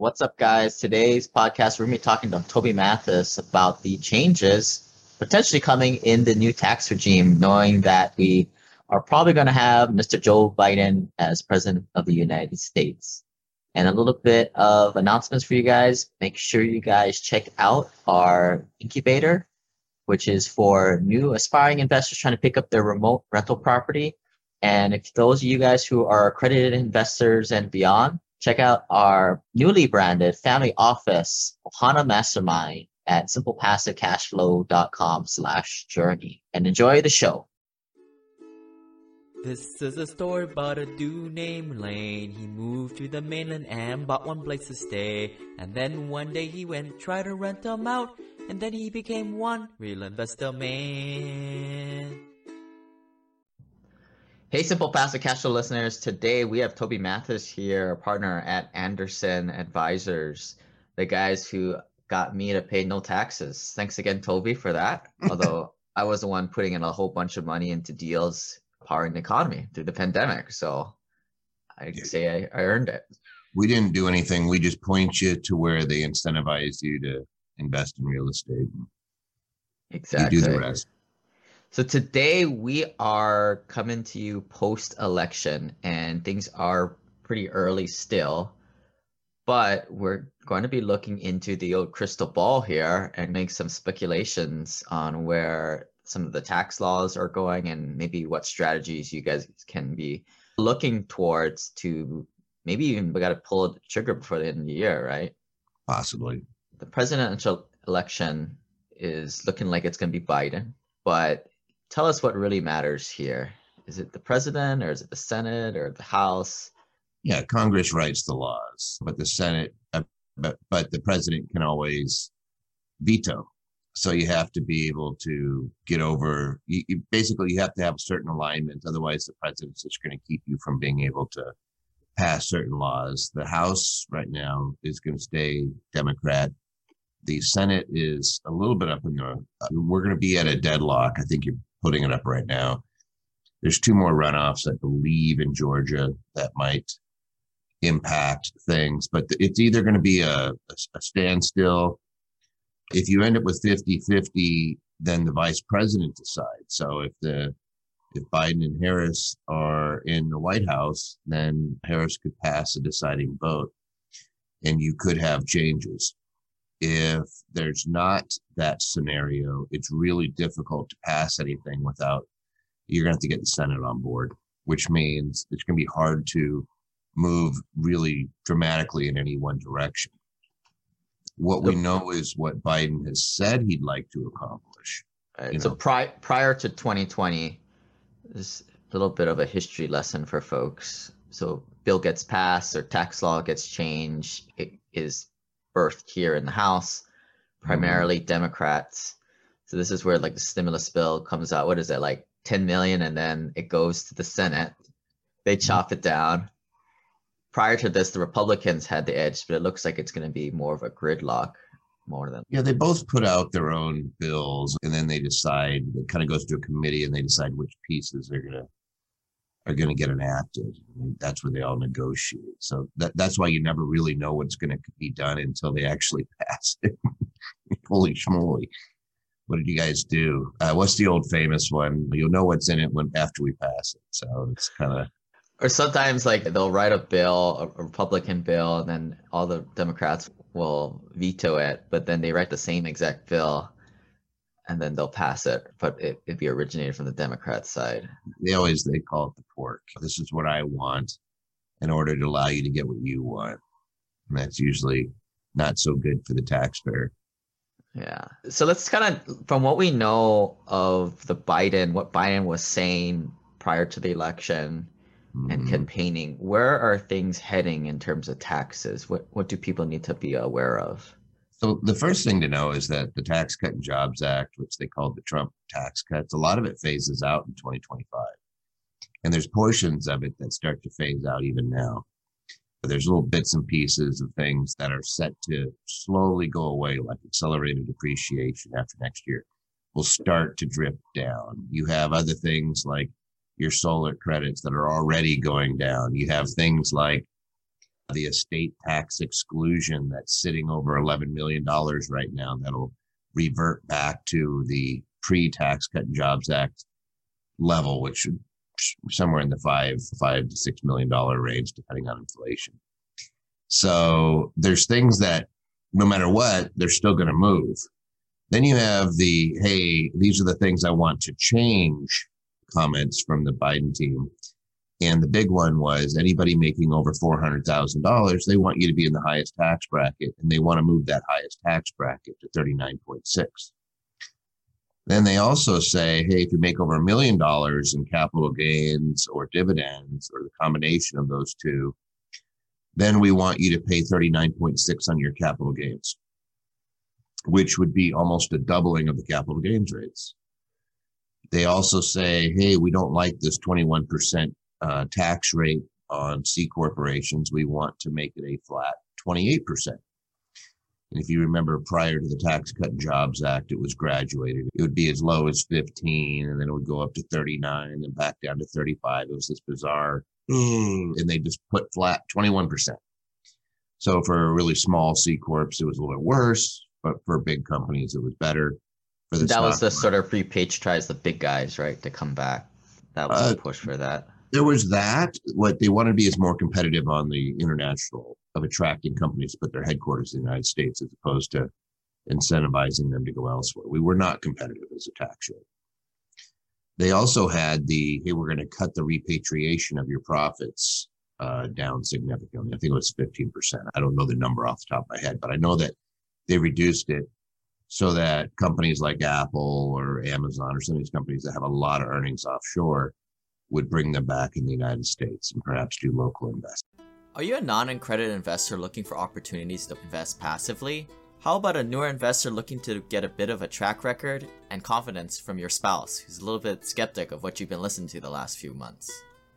What's up, guys? Today's podcast, we're going to be talking to Toby Mathis about the changes potentially coming in the new tax regime, knowing that we are probably going to have Mr. Joe Biden as president of the United States. And a little bit of announcements for you guys. Make sure you guys check out our incubator, which is for new aspiring investors trying to pick up their remote rental property. And if those of you guys who are accredited investors and beyond, check out our newly branded family office, Ohana Mastermind at simplepassivecashflow.com slash journey and enjoy the show. This is a story about a dude named Lane. He moved to the mainland and bought one place to stay. And then one day he went, tried to rent them out. And then he became one real investor man. Hey, Simple Passive Cash Flow listeners. Today we have Toby Mathis here, a partner at Anderson Advisors, the guys who got me to pay no taxes. Thanks again, Toby, for that. Although I was the one putting in a whole bunch of money into deals powering the economy through the pandemic. So I say I, I earned it. We didn't do anything. We just point you to where they incentivize you to invest in real estate. Exactly. You do the rest. So today we are coming to you post election and things are pretty early still, but we're going to be looking into the old crystal ball here and make some speculations on where some of the tax laws are going and maybe what strategies you guys can be looking towards to maybe even we got to pull the trigger before the end of the year, right? Possibly. The presidential election is looking like it's going to be Biden, but tell us what really matters here. Is it the president or is it the Senate or the House? Yeah, Congress writes the laws, but the Senate, uh, but, but the president can always veto so you have to be able to get over you, you, basically you have to have a certain alignment otherwise the president's just going to keep you from being able to pass certain laws the house right now is going to stay democrat the senate is a little bit up in the we're going to be at a deadlock i think you're putting it up right now there's two more runoffs i believe in georgia that might impact things but it's either going to be a, a, standstill if you end up with 50 50, then the vice president decides. So if the if Biden and Harris are in the White House, then Harris could pass a deciding vote and you could have changes. If there's not that scenario, it's really difficult to pass anything without you're going to have to get the Senate on board, which means it's going to be hard to move really dramatically in any one direction. What we know is what Biden has said he'd like to accomplish. Right. So pri- prior to 2020, this a little bit of a history lesson for folks. So bill gets passed or tax law gets changed. It is birthed here in the House, primarily mm-hmm. Democrats. So this is where like the stimulus bill comes out. What is it like 10 million, and then it goes to the Senate. They mm-hmm. chop it down prior to this, the Republicans had the edge, but it looks like it's going to be more of a gridlock more than. Yeah, they both put out their own bills, and then they decide. It kind of goes to a committee, and they decide which pieces they're going to are going to get enacted. that's where they all negotiate. So that that's why you never really know what's going to be done until they actually pass it. Holy schmoly! What did you guys do? Uh, what's the old famous one? You'll know what's in it when after we pass it. So it's kind of or sometimes like they'll write a bill, a Republican bill, and then all the Democrats will veto it, but then they write the same exact bill and then they'll pass it, but it, would be originated from the Democrat side. They always they call it the pork. This is what I want in order to allow you to get what you want. And that's usually not so good for the taxpayer. Yeah. So let's kind of from what we know of the Biden, what Biden was saying prior to the election, mm-hmm. and campaigning, where are things heading in terms of taxes? What what do people need to be aware of? So the first thing to know is that the Tax Cut and Jobs Act, which they called the Trump tax cuts, a lot of it phases out in 2025. And there's portions of it that start to phase out even now. But there's little bits and pieces of things that are set to slowly go away, like accelerated depreciation after next year will start to drip down. You have other things like your solar credits that are already going down. You have things like the estate tax exclusion that's sitting over $11 million right now that'll revert back to the pre-tax cut and jobs act level which should somewhere in the five five to six million dollar range depending on inflation. So there's things that no matter what they're still going to move. Then you have the hey these are the things i want to change comments from the biden team and the big one was anybody making over $400,000, they want you to be in the highest tax bracket and they want to move that highest tax bracket to 39.6. Then they also say, hey, if you make over a million dollars in capital gains or dividends or the combination of those two, then we want you to pay 39.6 on your capital gains, which would be almost a doubling of the capital gains rates. They also say, hey, we don't like this 21% uh, tax rate on C corporations, we want to make it a flat 28%. And if you remember prior to the Tax Cut and Jobs Act, it was graduated. It would be as low as 15, and then it would go up to 39 and back down to 35. It was this bizarre, and they just put flat 21%. So for a really small C corps, it was a little bit worse, but for big companies, it was better. For the that was the market. sort of repatriate the big guys, right, to come back. That was uh, a push for that there was that. What they wanted to be is more competitive on the international of attracting companies to put their headquarters in the United States as opposed to incentivizing them to go elsewhere. We were not competitive as a tax rate. They also had the hey, we're going to cut the repatriation of your profits uh, down significantly. I think it was 15%. I don't know the number off the top of my head, but I know that they reduced it so that companies like Apple or Amazon or some of these companies that have a lot of earnings offshore would bring them back in the United States and perhaps do local investing. Are you a non accredited investor looking for opportunities to invest passively? How about a newer investor looking to get a bit of a track record and confidence from your spouse who's a little bit skeptic of what you've been listening to the last few months?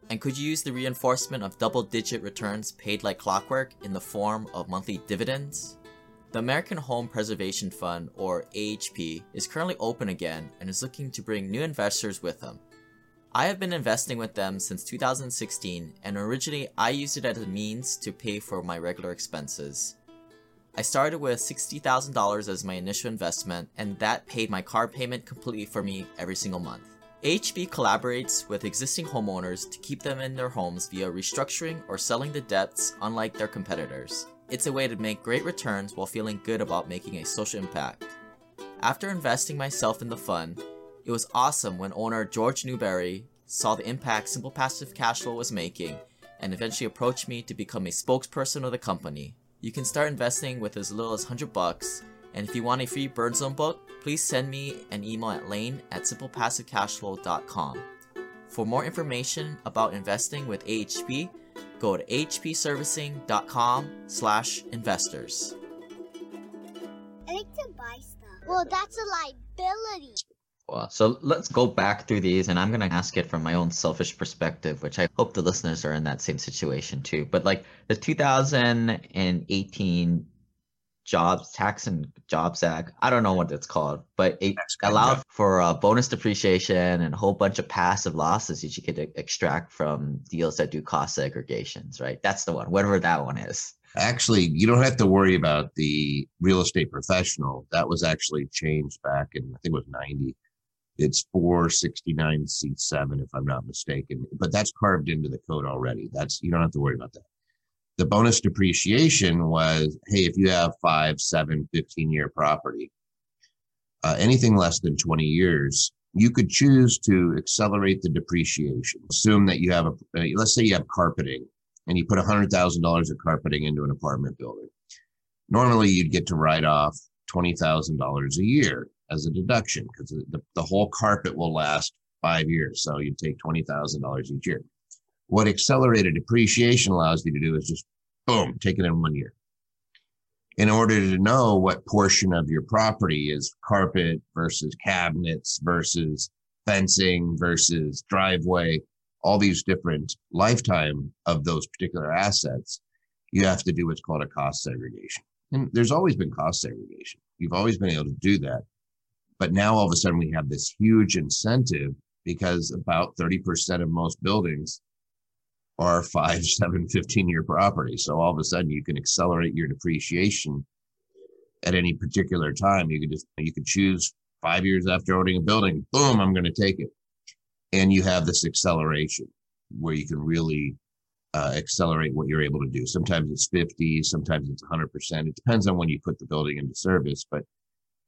And could you use the reinforcement of double digit returns paid like clockwork in the form of monthly dividends? The American Home Preservation Fund, or AHP, is currently open again and is looking to bring new investors with them. I have been investing with them since 2016, and originally I used it as a means to pay for my regular expenses. I started with $60,000 as my initial investment, and that paid my car payment completely for me every single month. AHP collaborates with existing homeowners to keep them in their homes via restructuring or selling the debts, unlike their competitors. It's a way to make great returns while feeling good about making a social impact. After investing myself in the fund, it was awesome when owner George Newberry saw the impact Simple Passive Cashflow was making and eventually approached me to become a spokesperson of the company. You can start investing with as little as 100 bucks, and if you want a free Burn Zone book, please send me an email at lane at simplepassivecashflow.com. For more information about investing with AHP, go to hpservicing.com slash investors. I like to buy stuff. Well, that's a liability. Well, so let's go back through these, and I'm going to ask it from my own selfish perspective, which I hope the listeners are in that same situation too. But like the 2018 Jobs Tax and Jobs Act, I don't know what it's called, but it allowed for a bonus depreciation and a whole bunch of passive losses that you could extract from deals that do cost segregations, right? That's the one, whatever that one is. Actually, you don't have to worry about the real estate professional. That was actually changed back in, I think it was 90 it's 469C7, if I'm not mistaken, but that's carved into the code already. That's, you don't have to worry about that. The bonus depreciation was, hey, if you have five, seven, 15 year property, uh, anything less than 20 years, you could choose to accelerate the depreciation. Assume that you have a, uh, let's say you have carpeting and you put $100,000 of carpeting into an apartment building. Normally you'd get to write off $20,000 a year as a deduction because the, the whole carpet will last five years. So you take $20,000 each year. What accelerated depreciation allows you to do is just boom, take it in one year. In order to know what portion of your property is carpet versus cabinets versus fencing versus driveway, all these different lifetime of those particular assets, you have to do what's called a cost segregation. And there's always been cost segregation. You've always been able to do that. But now all of a sudden we have this huge incentive because about 30% of most buildings are five, seven, 15 year properties. So all of a sudden you can accelerate your depreciation at any particular time. You could just, you could choose five years after owning a building, boom, I'm going to take it. And you have this acceleration where you can really uh, accelerate what you're able to do. Sometimes it's 50, sometimes it's 100%. It depends on when you put the building into service, but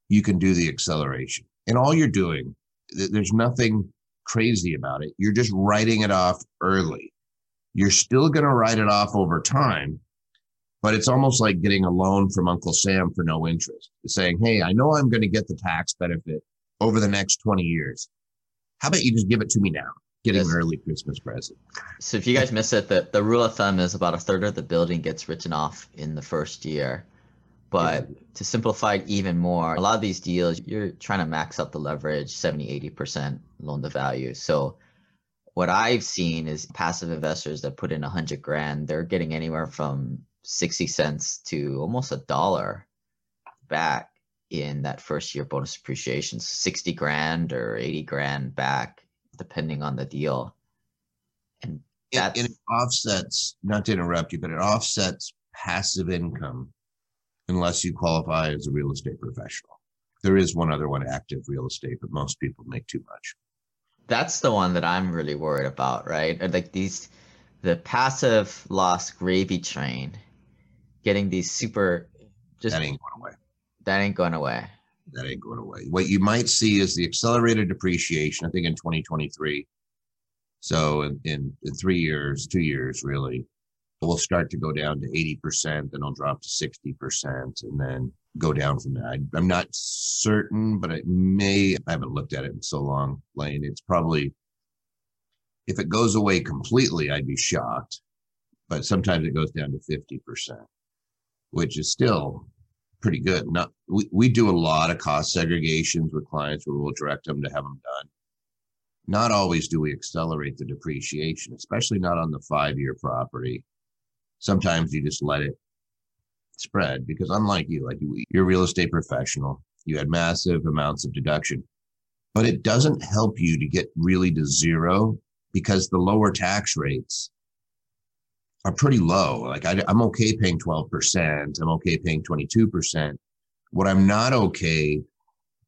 you can do the acceleration. And all you're doing, th- there's nothing crazy about it. You're just writing it off early. You're still going to write it off over time, but it's almost like getting a loan from Uncle Sam for no interest. saying, Hey, I know I'm going to get the tax benefit over the next 20 years. How about you just give it to me now? Getting Yes. an early Christmas present. So if you guys miss it, the, the rule of thumb is about a third of the building gets written off in the first year. But to simplify it even more, a lot of these deals, you're trying to max out the leverage 70, 80% loan to value. So what I've seen is passive investors that put in a hundred grand, they're getting anywhere from 60 cents to almost a dollar back in that first year bonus appreciation. 60 grand or 80 grand back, depending on the deal. And And, That's- and it offsets, not to interrupt you, but it offsets passive income unless you qualify as a real estate professional. There is one other one, active real estate, but most people make too much. that's the one that I'm really worried about, right? Like these, the passive loss gravy train, getting these super, just That ain't going away. that ain't going away. That ain't going away. What you might see is the accelerated depreciation, I think in 2023. So in, in, in three years, two years, really, we'll start to go down to 80%, then it'll drop to 60%, and then go down from there. I, I'm not certain, but it may, I haven't looked at it in so long, Lane. It's probably, if it goes away completely, I'd be shocked. But sometimes it goes down to 50%, which is still pretty good. Not we, we do a lot of cost segregations with clients where we'll direct them to have them done. Not always do we accelerate the depreciation, especially not on the five year property. Sometimes you just let it spread because unlike you, like you, you're a real estate professional, you had massive amounts of deduction, but it doesn't help you to get really to zero because the lower tax rates are pretty low. Like I, I'm okay paying 12%. I'm okay paying 22%. What I'm not okay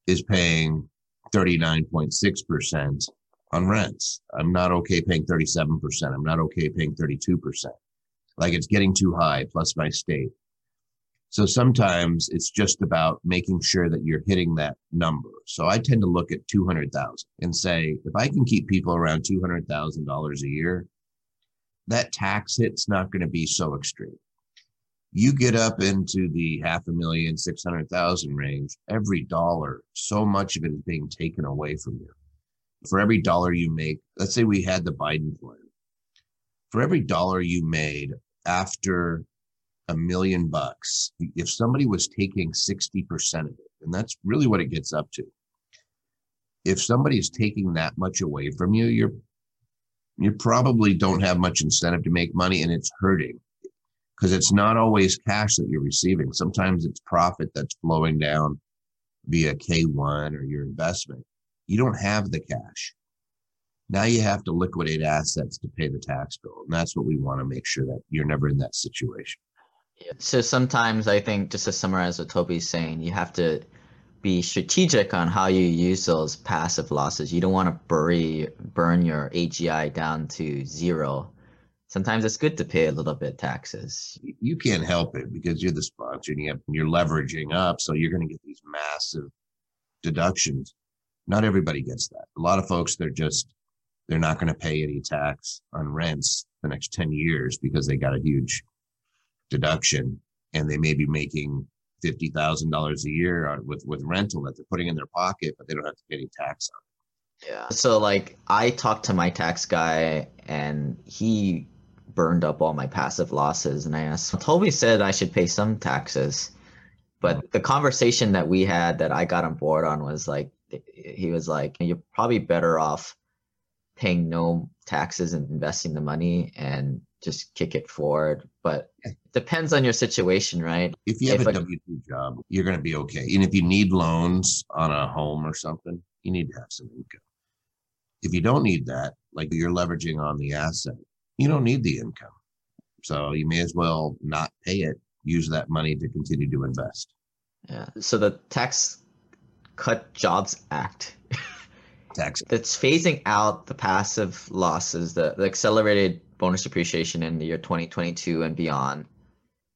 is paying 39.6% on rents. I'm not okay paying 37%. I'm not okay paying 32%. Like it's getting too high plus my state. So sometimes it's just about making sure that you're hitting that number. So I tend to look at 200,000 and say, if I can keep people around $200,000 a year, that tax hit's not going to be so extreme. You get up into the half a million, 600,000 range, every dollar, so much of it is being taken away from you. For every dollar you make, let's say we had the Biden plan. For every dollar you made after a million bucks, if somebody was taking 60% of it, and that's really what it gets up to. If somebody is taking that much away from you, you're you probably don't have much incentive to make money and it's hurting because it's not always cash that you're receiving. Sometimes it's profit that's flowing down via K1 or your investment. You don't have the cash. Now you have to liquidate assets to pay the tax bill. And that's what we want to make sure that you're never in that situation. So sometimes I think, just to summarize what Toby's saying, you have to be strategic on how you use those passive losses. You don't want to bury burn your AGI down to zero. Sometimes it's good to pay a little bit taxes. You can't help it because you're the sponsor and you have, you're leveraging up. So you're going to get these massive deductions. Not everybody gets that. A lot of folks, they're just, they're not going to pay any tax on rents the next 10 years because they got a huge deduction and they may be making $50,000 a year with, with rental that they're putting in their pocket, but they don't have to pay any tax on Yeah. So like I talked to my tax guy and he burned up all my passive losses and I asked Toby said I should pay some taxes. But the conversation that we had that I got on board on was like he was like you're probably better off paying no taxes and investing the money and just kick it forward. But depends on your situation, right? If you have If a W two job, you're going to be okay. And if you need loans on a home or something, you need to have some income. If you don't need that, like you're leveraging on the asset, you don't need the income. So you may as well not pay it, use that money to continue to invest. Yeah. So the Tax Cut Jobs Act Tax. that's phasing out the passive losses, the, the accelerated bonus depreciation in the year 2022 and beyond.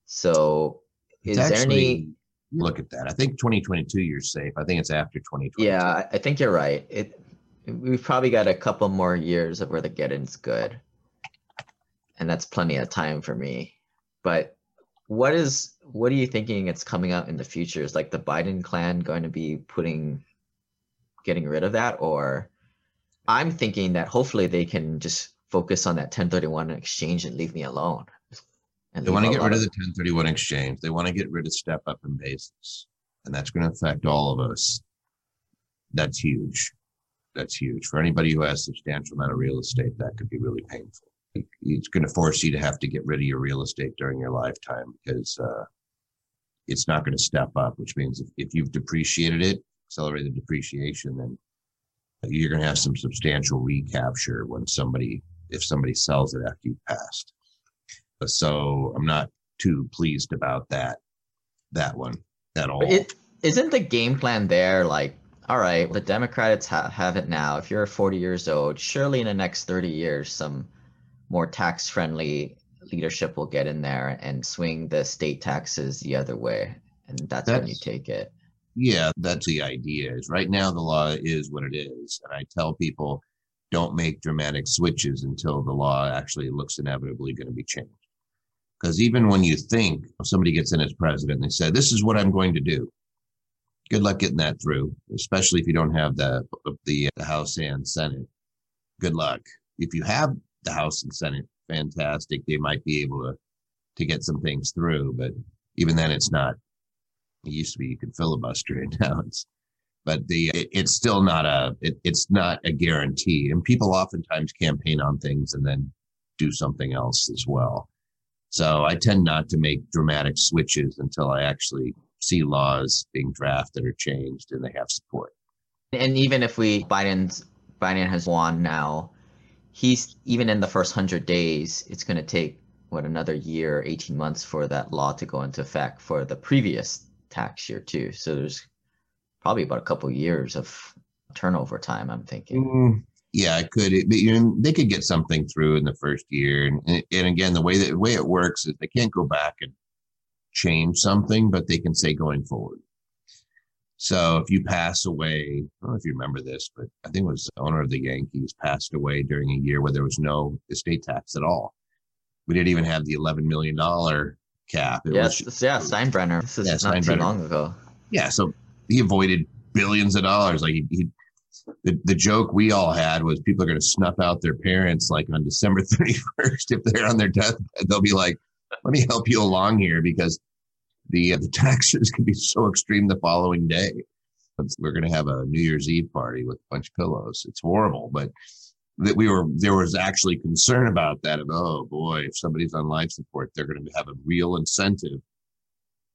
So It's is there any actually- Look at that. I think 2022 you're safe. I think it's after 2022. Yeah, I- think you're right. It we've probably got a couple more years of where the getting's good. And that's plenty of time for me. But what is what are you thinking it's coming out in the future? Is like the Biden clan going to be putting getting rid of that or I'm thinking that hopefully they can just focus on that 1031 exchange and leave me alone. And They want to get rid of the 1031 exchange. They want to get rid of step up and basis. And that's going to affect all of us. That's huge. That's huge. For anybody who has substantial amount of real estate, that could be really painful. It's going to force you to have to get rid of your real estate during your lifetime because uh, it's not going to step up, which means if, if you've depreciated it, accelerated depreciation, then you're going to have some substantial recapture when somebody, if somebody sells it after you've passed. So I'm not too pleased about that, that one at all. It isn't the game plan there like all right the democrats ha- have it now if you're 40 years old surely in the next 30 years some more tax friendly leadership will get in there and swing the state taxes the other way and that's, when you take it Yeah, that's the idea. Is right now the law is what it is, and I tell people don't make dramatic switches until the law actually looks inevitably going to be changed. Because even when you think somebody gets in as president, and they say this is what I'm going to do. Good luck getting that through, especially if you don't have the the, the House and Senate. Good luck. If you have the House and Senate, fantastic. They might be able to to get some things through, but even then, it's not it used to be you could filibuster it now. It's but the it, it's still not a it, it's not a guarantee. And people oftentimes campaign on things and then do something else as well. So i tend not to make dramatic switches until i actually see laws being drafted or changed and they have support. And even if we biden's biden has won now he's even in the first 100 days it's going to take what another year 18 months for that law to go into effect for the previous tax year too. So there's probably about a couple years of turnover time i'm thinking. Mm-hmm. Yeah i could it, but you know, they could get something through in the first year. And, and, and again the way that the way it works is they can't go back and change something but they can say going forward. So if you pass away, I don't know if you remember this, but I think it was the owner of the Yankees passed away during a year where there was no estate tax at all. We didn't even have the $11 million cap. It yes, was, yeah, Steinbrenner. This is Yeah, not too long ago. yeah. So he avoided billions of dollars. Like he, he the, the joke we all had was people are going to snuff out their parents like on December 31st. If they're on their deathbed, they'll be like, let me help you along here because the, uh, the taxes can be so extreme the following day. We're going to have a New Year's Eve party with a bunch of pillows. It's horrible, but that we were there was actually concern about that of oh boy if somebody's on life support they're going to have a real incentive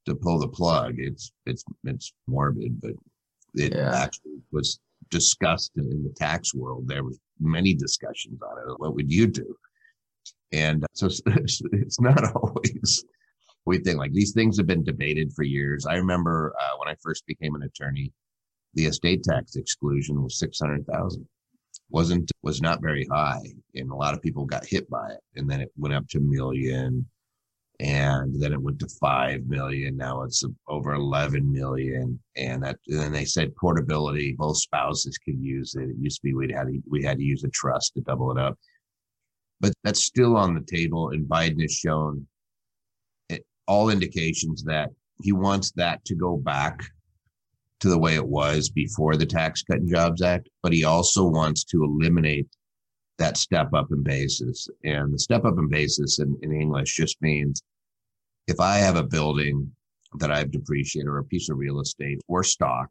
to pull the plug. It's it's it's morbid but it Yeah. actually was discussed in, the tax world. There was many discussions on it what would you do? And so it's, it's not always we think like these things have been debated for years. I remember uh, when i first became an attorney the estate tax exclusion was 600000 wasn't was not very high and a lot of people got hit by it and then it went up to a million and then it went to 5 million now it's over 11 million and that and then they said portability both spouses could use it it used to be we'd had to, we had to use a trust to double it up. But that's still on the table and biden has shown it, all indications that he wants that to go back to the way it was before the Tax Cut and Jobs Act, but he also wants to eliminate that step up in basis. And the step up in basis in, in English just means if I have a building that I've depreciated or a piece of real estate or stock,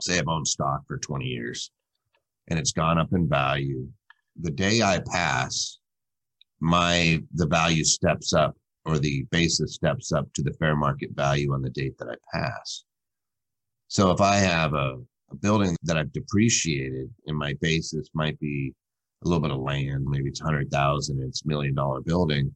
say I've owned stock for 20 years and it's gone up in value, the day I pass, my the value steps up or the basis steps up to the fair market value on the date that I pass. So if I have a, a building that I've depreciated and my basis might be a little bit of land, maybe it's 100,000, it's a million dollar building.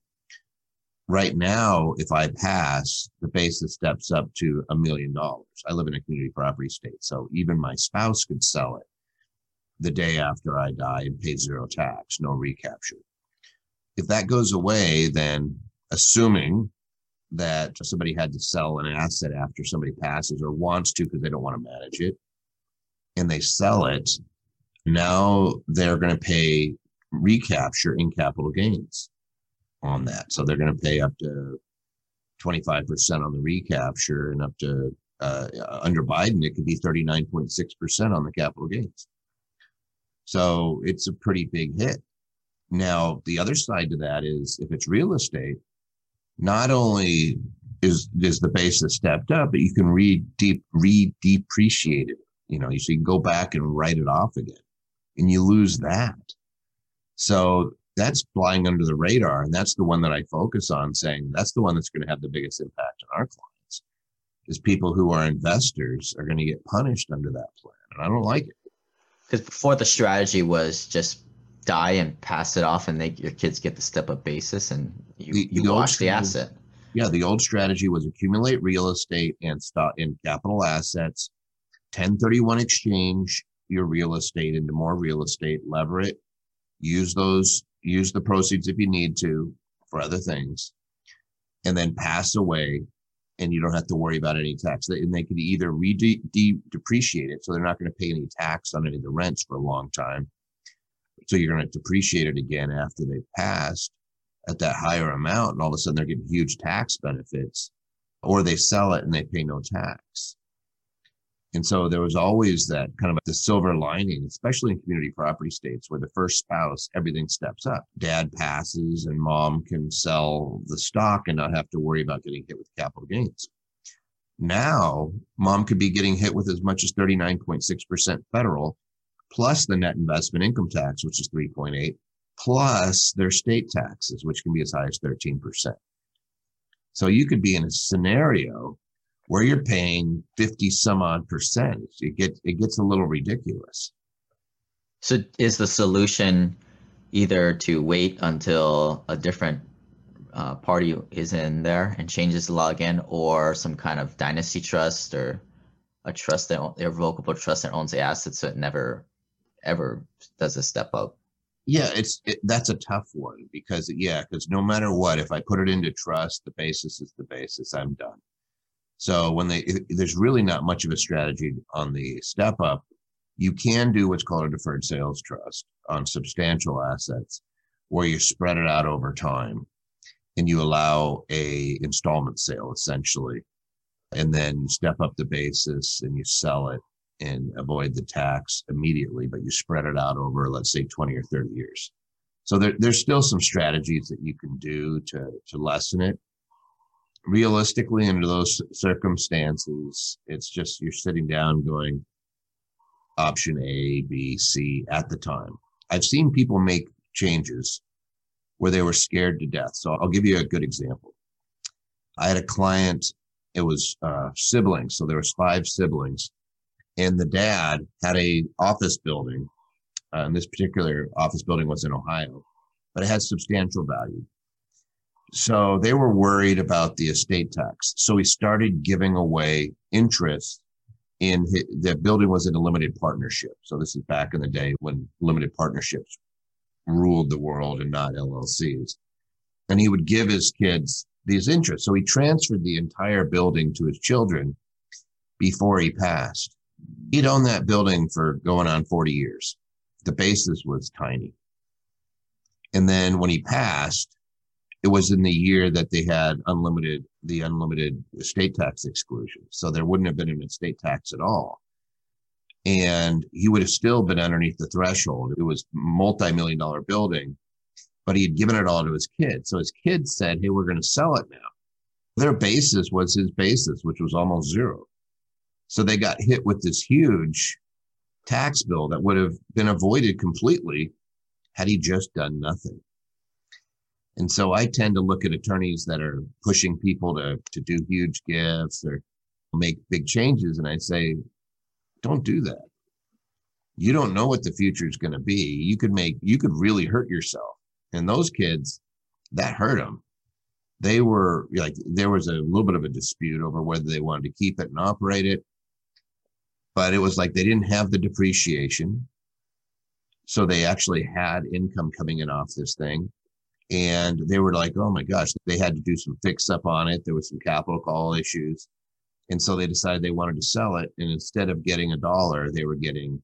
Right now, if I pass, the basis steps up to a million dollars. I live in a community property state, so even my spouse could sell it the day after I die and pay zero tax, no recapture. If that goes away, then assuming that somebody had to sell an asset after somebody passes or wants to because they don't want to manage it and they sell it, now they're going to pay recapture in capital gains on that. So they're going to pay up to 25% on the recapture and up to uh, under Biden, it could be 39.6% on the capital gains. So it's a pretty big hit. Now, the other side to that is if it's real estate, not only is is the basis stepped up, but you can re deep re depreciate it. You know, so you can go back and write it off again, and you lose that. So that's flying under the radar, and that's the one that I focus on, saying that's the one that's going to have the biggest impact on our clients. Is people who are investors are going to get punished under that plan, and I don't like it. Because before the strategy was just die and pass it off, and they your kids get the step up basis, and you, The- you the wash the asset. Yeah, the old strategy was accumulate real estate and stock in capital assets, 1031 exchange your real estate into more real estate, lever it, use those, use the proceeds if you need to for other things, and then pass away. And you don't have to worry about any tax. And they could either re depreciate it, so they're not going to pay any tax on any of the rents for a long time. So you're going to depreciate it again after they've passed at that higher amount and all of a sudden they're getting huge tax benefits or they sell it and they pay no tax. And so there was always that kind of the silver lining, especially in community property states where the first spouse, everything steps up. Dad passes and mom can sell the stock and not have to worry about getting hit with capital gains. Now, mom could be getting hit with as much as 39.6% federal plus the net investment income tax, which is 3.8 plus their state taxes, which can be as high as 13%. So you could be in a scenario where you're paying 50 some odd percent. It gets, it gets a little ridiculous. So is the solution either to wait until a different uh, party is in there and changes the law again, or some kind of dynasty trust or a trust that irrevocable trust that owns the assets so it never ever does a step up? Yeah, it's it, that's a tough one because yeah, because no matter what, if I put it into trust, the basis is the basis. I'm done. So when they, it- there's really not much of a strategy on the step up. You can do what's called a deferred sales trust on substantial assets, where you spread it out over time, and you allow a installment sale essentially, and then you step up the basis and you sell it and avoid the tax immediately, but you spread it out over, let's say, 20 or 30 years. So there, there's still some strategies that you can do to, to lessen it. Realistically, under those circumstances, it's just you're sitting down going option A, B, C at the time. I've seen people make changes where they were scared to death. So I'll give you a good example. I had a client, it was uh, siblings. So there was five siblings and the dad had a office building. Uh, and this particular office building was in Ohio, but it had substantial value. So they were worried about the estate tax. So he started giving away interest in hi the building was in a limited partnership. So this is back in the day when limited partnerships ruled the world and not LLCs. And he would give his kids these interests. So he transferred the entire building to his children before he passed he'd owned that building for going on 40 years. The basis was tiny. And then when he passed, it was in the year that they had unlimited, the unlimited estate tax exclusion. So there wouldn't have been an estate tax at all. And he would have still been underneath the threshold. It was multi-million dollar building, but he had given it all to his kids. So his kids said, Hey, we're going to sell it now. Their basis was his basis, which was almost zero. So they got hit with this huge tax bill that would have been avoided completely had he just done nothing. And so I tend to look at attorneys that are pushing people to, to do huge gifts or make big changes. And I say, don't do that. you don't know what the future is going to be. You could make, you could really hurt yourself. And those kids, that hurt them. They were like, there was a little bit of a dispute over whether they wanted to keep it and operate it. But it was like they didn't have the depreciation. So they actually had income coming in off this thing. And they were like, oh my gosh, they had to do some fix up on it. There was some capital call issues. And so they decided they wanted to sell it. And instead of getting a dollar, they were getting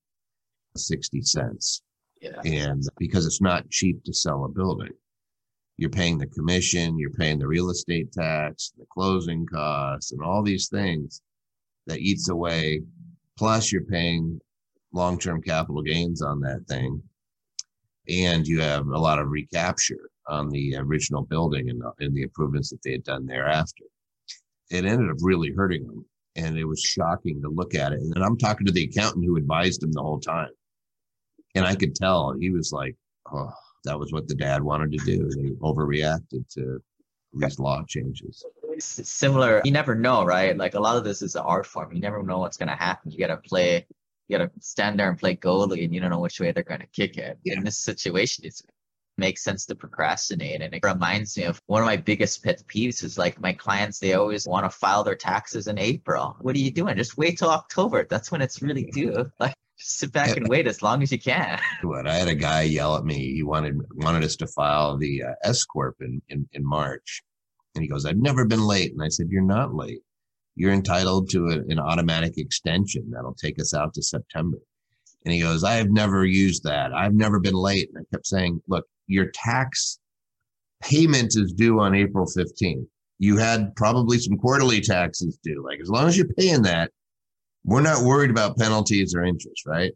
60 cents. Yeah. And because it's not cheap to sell a building, you're paying the commission, you're paying the real estate tax, the closing costs, and all these things that eats away. Plus, you're paying long term capital gains on that thing. And you have a lot of recapture on the original building and, and the improvements that they had done thereafter. It ended up really hurting them. And it was shocking to look at it. And I'm talking to the accountant who advised him the whole time. And I could tell he was like, oh, that was what the dad wanted to do. They overreacted to these law changes. Similar. You never know, right? Like a lot of this is an art form. You never know what's going to happen. You got to play, you got to stand there and play goalie and you don't know which way they're going to kick it. Yeah. In this situation, it makes sense to procrastinate. And it reminds me of one of my biggest pet peeves is like my clients, they always want to file their taxes in April. What are you doing? Just wait till October. That's when it's really due. Like just sit back and wait as long as you can. What I had a guy yell at me. He wanted wanted us to file the uh, S corp in, in in March, and he goes, "I've never been late." And I said, "You're not late. You're entitled to a, an automatic extension that'll take us out to September." And he goes, "I have never used that. I've never been late." And I kept saying, "Look, your tax payment is due on April 15th. You had probably some quarterly taxes due. Like as long as you're paying that, we're not worried about penalties or interest, right?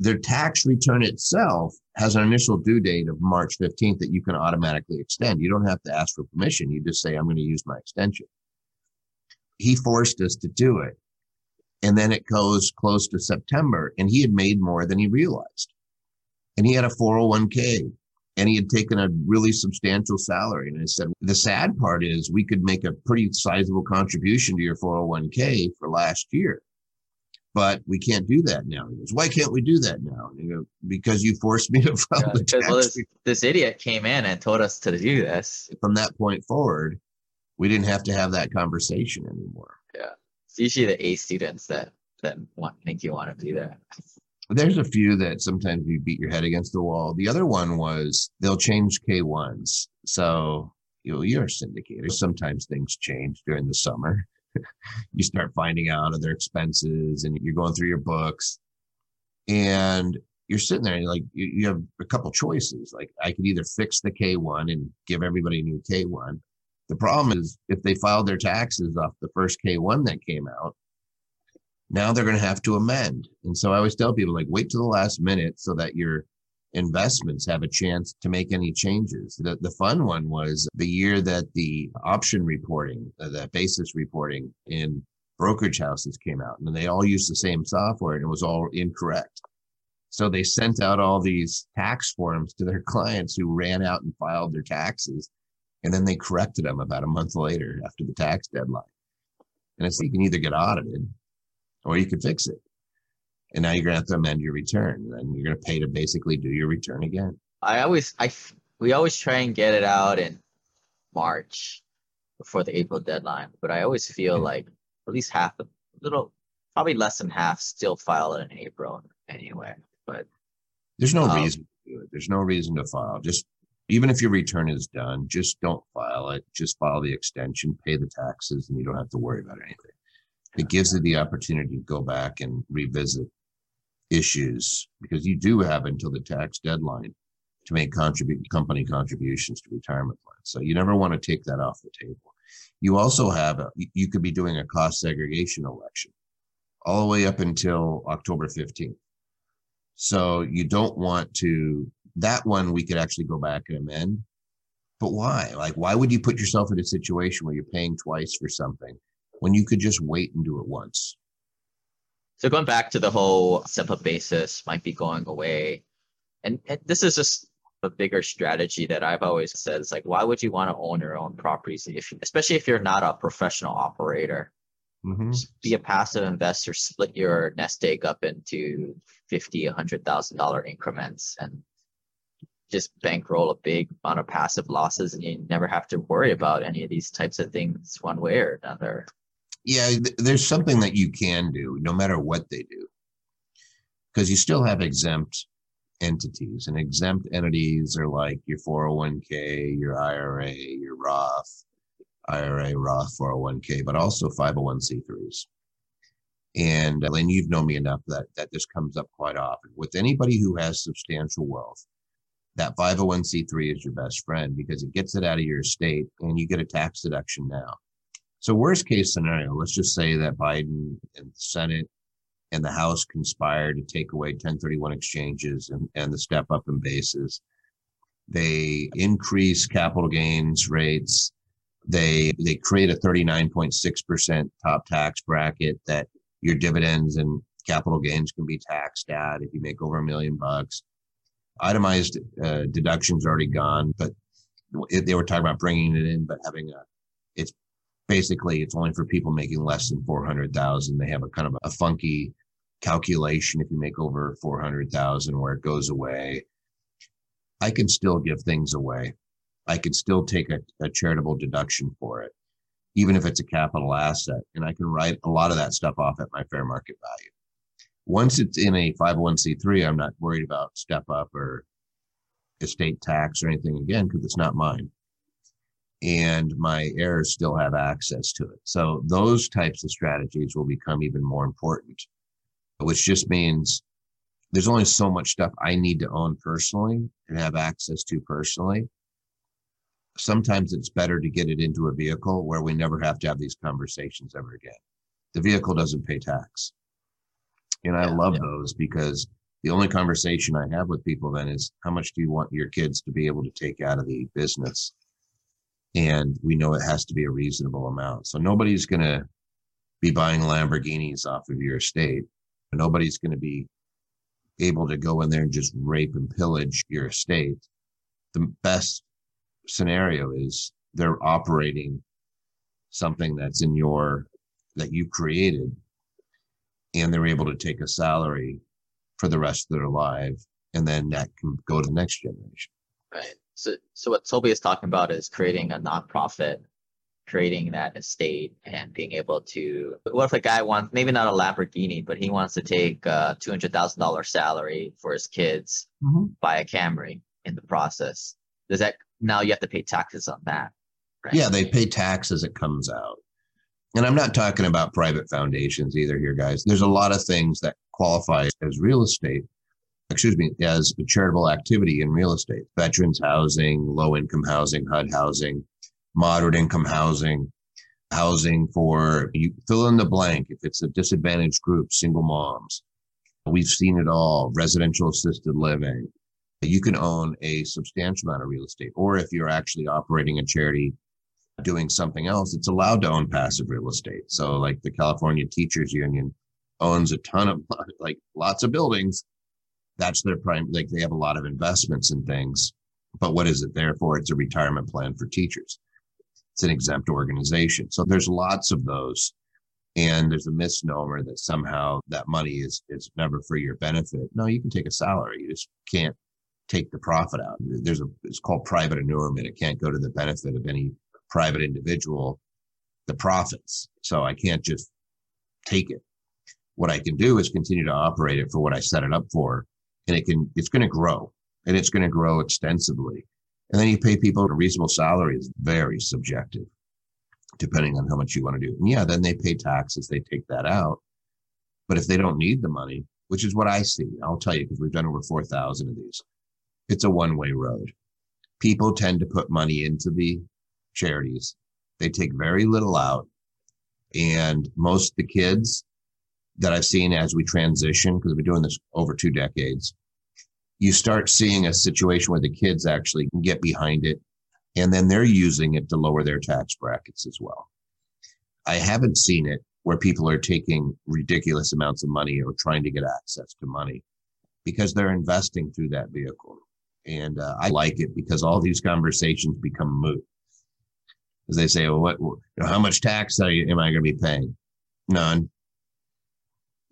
Their tax return itself has an initial due date of March 15th that you can automatically extend. You don't have to ask for permission. You just say, I'm going to use my extension. He forced us to do it. And then it goes close to September, and he had made more than he realized. And he had a 401k and he had taken a really substantial salary. And I said, the sad part is we could make a pretty sizable contribution to your 401k for last year, but we can't do that now. He goes, why can't we do that now? And I go, because you forced me to file Yeah, the tax. well, this, this idiot came in and told us to do this. From that point forward, we didn't have to have that conversation anymore. Yeah, it's usually the A students that that want think you want to do that. There's a few that sometimes you beat your head against the wall. The other one was they'll change K1s. So you know, you're a syndicator. Sometimes things change during the summer. you start finding out other expenses and you're going through your books and you're sitting there and you're like you, you have a couple choices. Like I could either fix the K1 and give everybody a new K1. The problem is if they filed their taxes off the first K1 that came out, now they're going to have to amend. And so I always tell people like wait till the last minute so that your investments have a chance to make any changes. The the fun one was the year that the option reporting, uh, the basis reporting in brokerage houses came out and they all used the same software and it was all incorrect. So they sent out all these tax forms to their clients who ran out and filed their taxes and then they corrected them about a month later after the tax deadline. And it's you can either get audited or you can fix it. And now you're gonna have to amend your return, and you're gonna pay to basically do your return again. I always i we always try and get it out in March before the April deadline, but I always feel like at least half a little probably less than half still file it in April anyway. But There's no Um, reason to do it. There's no reason to file. Just even if your return is done, just don't file it. Just file the extension, pay the taxes, and you don't have to worry about anything. It gives you the opportunity to go back and revisit issues because you do have until the tax deadline to make contribute company contributions to retirement plans. So you never want to take that off the table. You also have a, you- could be doing a cost segregation election all the way up until October 15th. So you don't want to that one we could actually go back and amend. But why? Like why would you put yourself in a situation where you're paying twice for something when you could just wait and do it once? So going back to the whole step up basis might be going away. And, and this is just a bigger strategy that I've always said. It's like, why would you want to own your own properties if, especially if you're not a professional operator? Mhm. Just be a passive investor, split your nest egg up into fifty, a hundred thousand dollar increments and just bankroll a big amount of passive losses and you never have to worry about any of these types of things one way or another. Yeah, th- there's something that you can do no matter what they do. Because you still have exempt entities, and exempt entities are like your 401k, your IRA, your Roth, IRA, Roth, 401k, but also 501c3s. And uh, Lynn, you've known me enough that that this comes up quite often with anybody who has substantial wealth. That 501c3 is your best friend because it gets it out of your estate and you get a tax deduction now. So worst case scenario, let's just say that Biden and the Senate and the House conspire to take away 1031 exchanges and, and the step up in bases. They increase capital gains rates. They they create a 39.6% top tax bracket that your dividends and capital gains can be taxed at if you make over a million bucks. Itemized uh, deductions already gone, but they were talking about bringing it in, but having a it's basically it's only for people making less than 400,000. They have a kind of a funky calculation if you make over 400,000 where it goes away. I can still give things away. I can still take a, a charitable deduction for it, even if it's a capital asset. And I can write a lot of that stuff off at my fair market value. Once it's in a 501c3, I'm not worried about step up or estate tax or anything again because it's not mine and my heirs still have access to it. So those types of strategies will become even more important, which just means there's only so much stuff I need to own personally and have access to personally. Sometimes it's better to get it into a vehicle where we never have to have these conversations ever again. The vehicle doesn't pay tax. And I Yeah, love yeah. those because the only conversation I have with people then is how much do you want your kids to be able to take out of the business? And we know it has to be a reasonable amount. So nobody's going to be buying Lamborghinis off of your estate. Nobody's going to be able to go in there and just rape and pillage your estate. The best scenario is they're operating something that's in your that you created and they're able to take a salary for the rest of their life and then that can go to the next generation. Right. So, so what Toby is talking about is creating a nonprofit, creating that estate, and being able to. What if a guy wants maybe not a Lamborghini, but he wants to take a two hundred thousand dollar salary for his kids, mm-hmm. buy a Camry in the process? Does that now you have to pay taxes on that? Right? Yeah, they pay tax as it comes out. And I'm not talking about private foundations either here, guys. There's a lot of things that qualify as real estate, excuse me, as a charitable activity in real estate. Veterans housing, low income housing, HUD housing, moderate income housing, housing for you fill in the blank if it's a disadvantaged group, single moms. We've seen it all, residential assisted living. You can own a substantial amount of real estate, or if you're actually operating a charity doing something else, it's allowed to own passive real estate. So, like the California Teachers Union owns a ton of like lots of buildings. That's their prime, like they have a lot of investments in things. But what is it there for? It's a retirement plan for teachers. It's an exempt organization. So there's lots of those. And there's a misnomer that somehow that money is is never for your benefit. No, you can take a salary. You just can't take the profit out. There's a it's called private inurement. It can't go to the benefit of any private individual, the profits. So I can't just take it. What I can do is continue to operate it for what I set it up for. And it can, it's going to grow and it's going to grow extensively. And then you pay people a reasonable salary is very subjective, depending on how much you want to do. And yeah, then they pay taxes. They take that out. But if they don't need the money, which is what I see, I'll tell you, because we've done over 4,000 of these, it's a one way road. People tend to put money into the charities. They take very little out. And most of the kids that I've seen as we transition, because we've been doing this over two decades, you start seeing a situation where the kids actually can get behind it and then they're using it to lower their tax brackets as well. I haven't seen it where people are taking ridiculous amounts of money or trying to get access to money because they're investing through that vehicle. And uh, I like it because all these conversations become moot. As they say, well, what, how much tax you, am I going to be paying? None.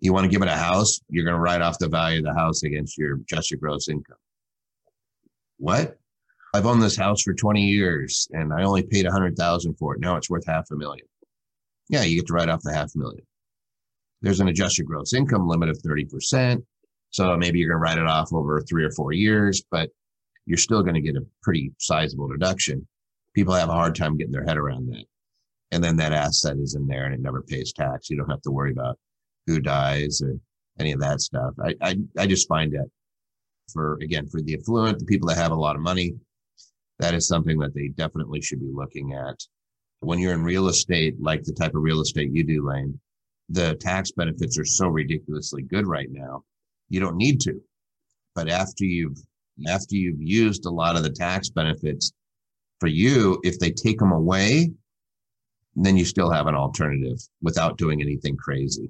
You want to give it a house, you're going to write off the value of the house against your just your gross income. What? I've owned this house for 20 years and I only paid a hundred thousand for it. Now it's worth half a million. Yeah, you get to write off the half million. There's an adjusted gross income limit of 30%. So maybe you're going to write it off over three or four years, but you're still going to get a pretty sizable deduction. People have a hard time getting their head around that. And then that asset is in there and it never pays tax. You don't have to worry about who dies or any of that stuff. I, I, I just find that for, again, for the affluent, the people that have a lot of money, that is something that they definitely should be looking at. When you're in real estate, like the type of real estate you do, Lane, the tax benefits are so ridiculously good right now. You don't need to. But after you've after you've used a lot of the tax benefits for you, if they take them away, then you still have an alternative without doing anything crazy.